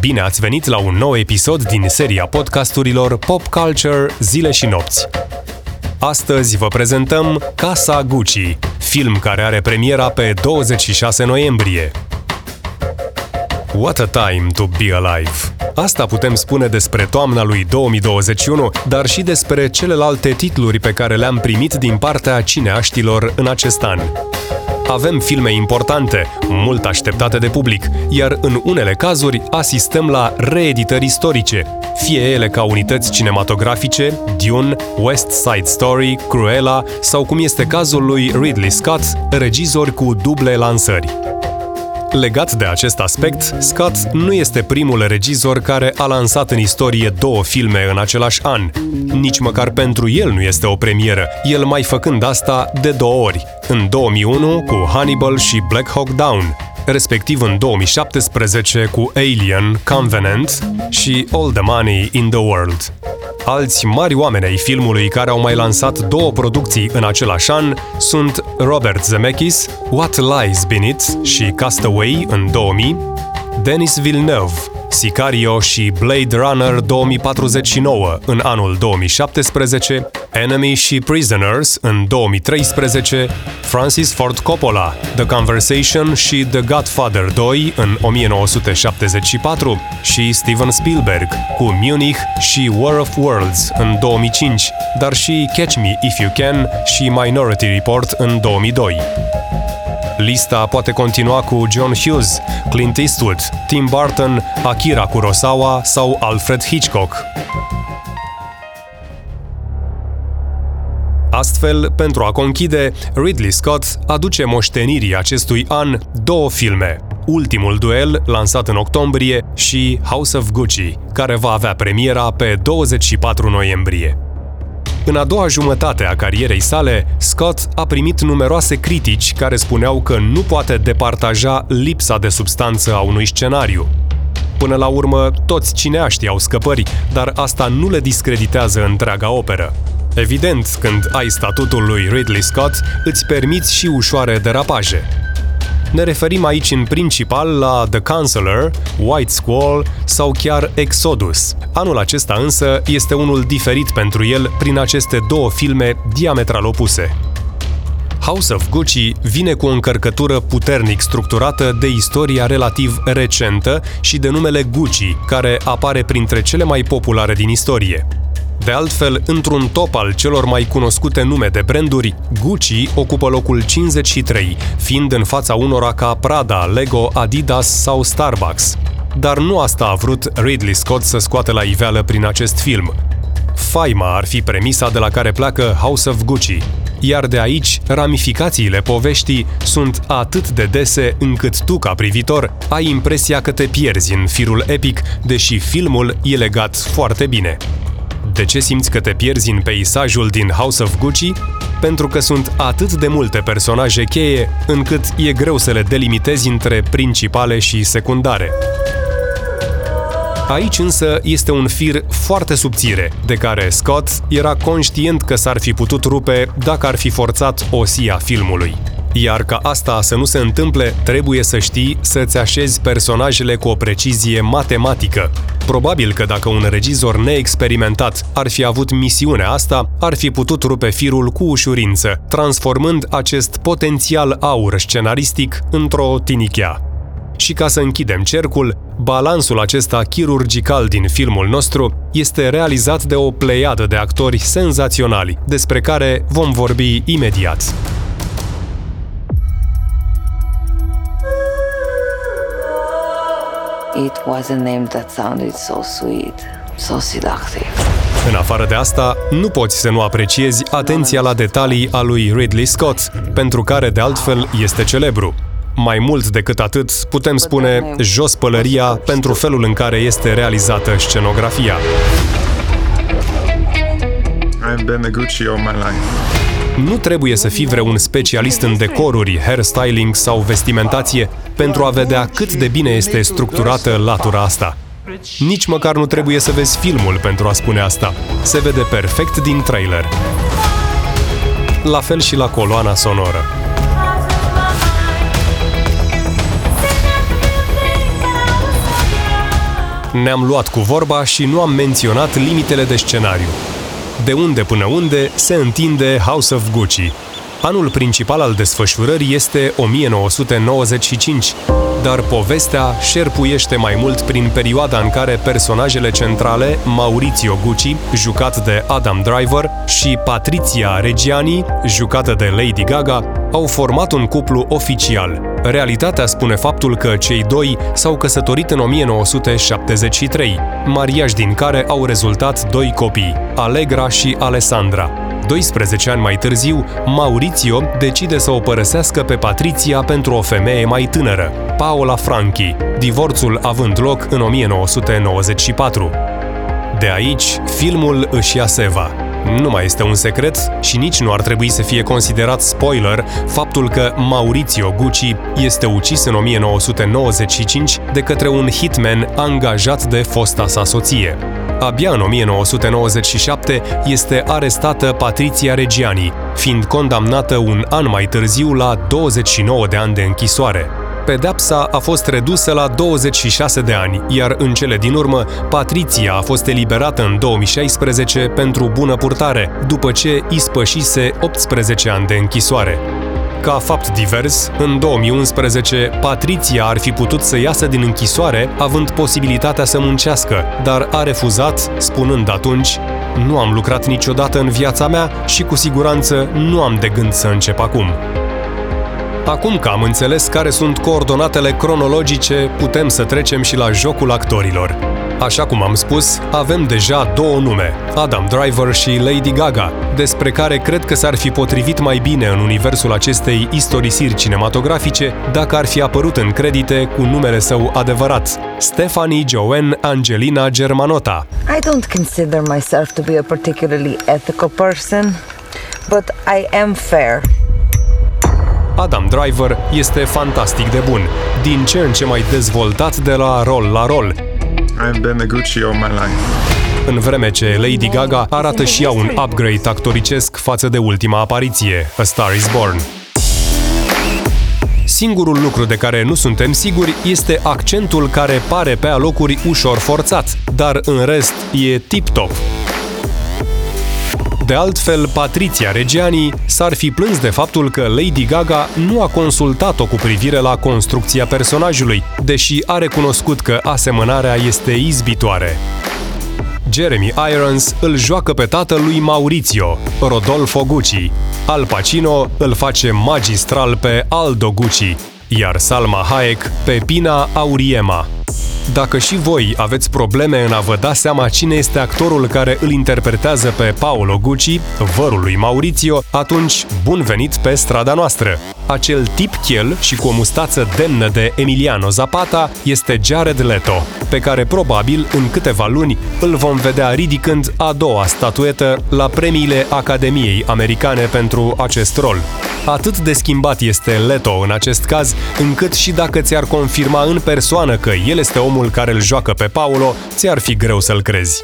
Bine ați venit la un nou episod din seria podcasturilor Pop Culture Zile și Nopți. Astăzi vă prezentăm Casa Gucci, film care are premiera pe 26 noiembrie. What a time to be alive! Asta putem spune despre toamna lui 2021, dar și despre celelalte titluri pe care le-am primit din partea cineaștilor în acest an. Avem filme importante, mult așteptate de public, iar în unele cazuri asistăm la reeditări istorice, fie ele ca unități cinematografice, Dune, West Side Story, Cruella sau cum este cazul lui Ridley Scott, regizori cu duble lansări. Legat de acest aspect, Scott nu este primul regizor care a lansat în istorie două filme în același an. Nici măcar pentru el nu este o premieră, el mai făcând asta de două ori, în 2001 cu Hannibal și Black Hawk Down, respectiv în 2017 cu Alien, Covenant și All the Money in the World. Alți mari oameni ai filmului care au mai lansat două producții în același an sunt Robert Zemeckis, What Lies Beneath și Castaway în 2000, Denis Villeneuve, Sicario și Blade Runner 2049 în anul 2017, Enemy și Prisoners în 2013, Francis Ford Coppola, The Conversation și The Godfather 2 în 1974 și Steven Spielberg cu Munich și War of Worlds în 2005, dar și Catch Me If You Can și Minority Report în 2002. Lista poate continua cu John Hughes, Clint Eastwood, Tim Burton, Akira Kurosawa sau Alfred Hitchcock. Astfel, pentru a conchide, Ridley Scott aduce moștenirii acestui an două filme. Ultimul duel, lansat în octombrie, și House of Gucci, care va avea premiera pe 24 noiembrie. În a doua jumătate a carierei sale, Scott a primit numeroase critici care spuneau că nu poate departaja lipsa de substanță a unui scenariu. Până la urmă, toți cineaștii au scăpări, dar asta nu le discreditează întreaga operă. Evident, când ai statutul lui Ridley Scott, îți permiți și ușoare derapaje. Ne referim aici în principal la The Counselor, White Squall sau chiar Exodus. Anul acesta însă este unul diferit pentru el prin aceste două filme diametral opuse. House of Gucci vine cu o încărcătură puternic structurată de istoria relativ recentă și de numele Gucci, care apare printre cele mai populare din istorie. De altfel, într-un top al celor mai cunoscute nume de branduri, Gucci ocupă locul 53, fiind în fața unora ca Prada, Lego, Adidas sau Starbucks. Dar nu asta a vrut Ridley Scott să scoate la iveală prin acest film. Faima ar fi premisa de la care pleacă House of Gucci, iar de aici ramificațiile poveștii sunt atât de dese încât tu, ca privitor, ai impresia că te pierzi în firul epic, deși filmul e legat foarte bine. De ce simți că te pierzi în peisajul din House of Gucci? Pentru că sunt atât de multe personaje cheie, încât e greu să le delimitezi între principale și secundare. Aici însă este un fir foarte subțire, de care Scott era conștient că s-ar fi putut rupe dacă ar fi forțat o a filmului. Iar ca asta să nu se întâmple, trebuie să știi să-ți așezi personajele cu o precizie matematică. Probabil că dacă un regizor neexperimentat ar fi avut misiunea asta, ar fi putut rupe firul cu ușurință, transformând acest potențial aur scenaristic într-o tinichea. Și ca să închidem cercul, balansul acesta chirurgical din filmul nostru este realizat de o pleiadă de actori senzaționali, despre care vom vorbi imediat. It was a name that sounded so sweet, so seductive. În afară de asta, nu poți să nu apreciezi atenția la detalii a lui Ridley Scott, pentru care de altfel este celebru. Mai mult decât atât, putem spune jos pălăria pentru felul în care este realizată scenografia. I've been a Gucci all my life. Nu trebuie să fii vreun specialist în decoruri, hairstyling sau vestimentație pentru a vedea cât de bine este structurată latura asta. Nici măcar nu trebuie să vezi filmul pentru a spune asta. Se vede perfect din trailer. La fel și la coloana sonoră. Ne-am luat cu vorba și nu am menționat limitele de scenariu. De unde până unde se întinde House of Gucci. Anul principal al desfășurării este 1995, dar povestea șerpuiește mai mult prin perioada în care personajele centrale, Maurizio Gucci, jucat de Adam Driver, și Patricia Reggiani, jucată de Lady Gaga, au format un cuplu oficial. Realitatea spune faptul că cei doi s-au căsătorit în 1973, mariaj din care au rezultat doi copii, Allegra și Alessandra. 12 ani mai târziu, Maurizio decide să o părăsească pe Patricia pentru o femeie mai tânără, Paola Franchi, divorțul având loc în 1994. De aici, filmul își ia seva. Nu mai este un secret și nici nu ar trebui să fie considerat spoiler faptul că Maurizio Gucci este ucis în 1995 de către un hitman angajat de fosta sa soție. Abia în 1997 este arestată Patricia Reggiani, fiind condamnată un an mai târziu la 29 de ani de închisoare. Pedepsa a fost redusă la 26 de ani, iar în cele din urmă, Patricia a fost eliberată în 2016 pentru bună purtare, după ce ispășise 18 ani de închisoare. Ca fapt divers, în 2011, Patricia ar fi putut să iasă din închisoare având posibilitatea să muncească, dar a refuzat, spunând atunci nu am lucrat niciodată în viața mea și cu siguranță nu am de gând să încep acum. Acum că am înțeles care sunt coordonatele cronologice, putem să trecem și la jocul actorilor. Așa cum am spus, avem deja două nume, Adam Driver și Lady Gaga, despre care cred că s-ar fi potrivit mai bine în universul acestei istorisiri cinematografice dacă ar fi apărut în credite cu numele său adevărat, Stephanie Joanne Angelina Germanotta. I don't consider myself to be a particularly ethical person, but I am fair. Adam Driver este fantastic de bun, din ce în ce mai dezvoltat de la rol la rol. I've been a Gucci all my life. În vreme ce Lady Gaga arată și ea un upgrade actoricesc față de ultima apariție, A Star is Born. Singurul lucru de care nu suntem siguri este accentul care pare pe alocuri ușor forțat, dar în rest e tip-top. De altfel, Patricia Reggiani s-ar fi plâns de faptul că Lady Gaga nu a consultat-o cu privire la construcția personajului, deși a recunoscut că asemănarea este izbitoare. Jeremy Irons îl joacă pe tatăl lui Maurizio, Rodolfo Gucci. Al Pacino îl face magistral pe Aldo Gucci, iar Salma Hayek pe Pina Auriema. Dacă și voi aveți probleme în a vă da seama cine este actorul care îl interpretează pe Paolo Gucci, vărul lui Maurizio, atunci bun venit pe strada noastră! Acel tip chel și cu o mustață demnă de Emiliano Zapata este Jared Leto, pe care probabil în câteva luni îl vom vedea ridicând a doua statuetă la premiile Academiei Americane pentru acest rol. Atât de schimbat este Leto în acest caz, încât și dacă ți-ar confirma în persoană că el este omul care îl joacă pe Paulo, ți-ar fi greu să-l crezi.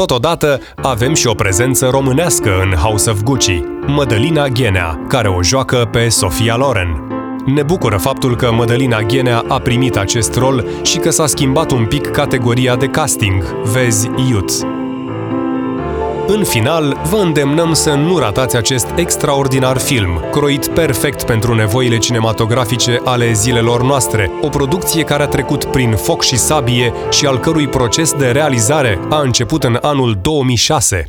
Totodată, avem și o prezență românească în House of Gucci, Mădălina Ghenea, care o joacă pe Sofia Loren. Ne bucură faptul că Mădălina Ghenea a primit acest rol și că s-a schimbat un pic categoria de casting, vezi Youth. În final, vă îndemnăm să nu ratați acest extraordinar film, croit perfect pentru nevoile cinematografice ale zilelor noastre, o producție care a trecut prin foc și sabie și al cărui proces de realizare a început în anul 2006.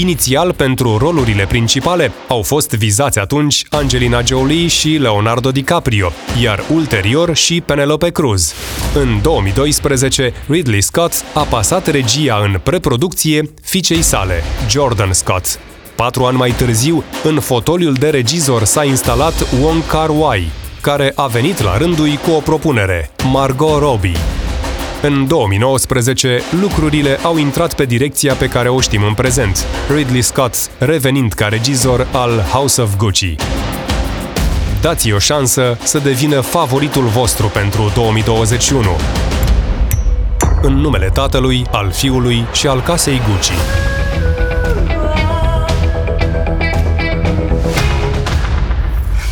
Inițial, pentru rolurile principale, au fost vizați atunci Angelina Jolie și Leonardo DiCaprio, iar ulterior și Penelope Cruz. În 2012, Ridley Scott a pasat regia în preproducție fiicei sale, Jordan Scott. Patru ani mai târziu, în fotoliul de regizor s-a instalat Wong Kar-wai, care a venit la rândul cu o propunere, Margot Robbie. În 2019, lucrurile au intrat pe direcția pe care o știm în prezent, Ridley Scott revenind ca regizor al House of Gucci. Dați-i o șansă să devină favoritul vostru pentru 2021. În numele tatălui, al fiului și al casei Gucci.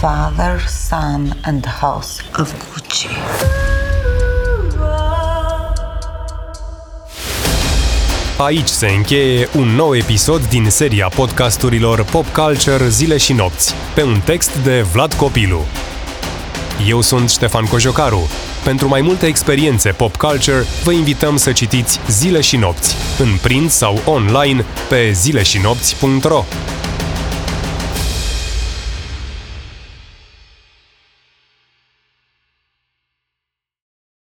Father, Son and House of Gucci. Aici se încheie un nou episod din seria podcasturilor Pop Culture Zile și Nopți, pe un text de Vlad Copilu. Eu sunt Ștefan Cojocaru. Pentru mai multe experiențe pop culture, vă invităm să citiți Zile și Nopți, în print sau online pe zileșinopți.ro.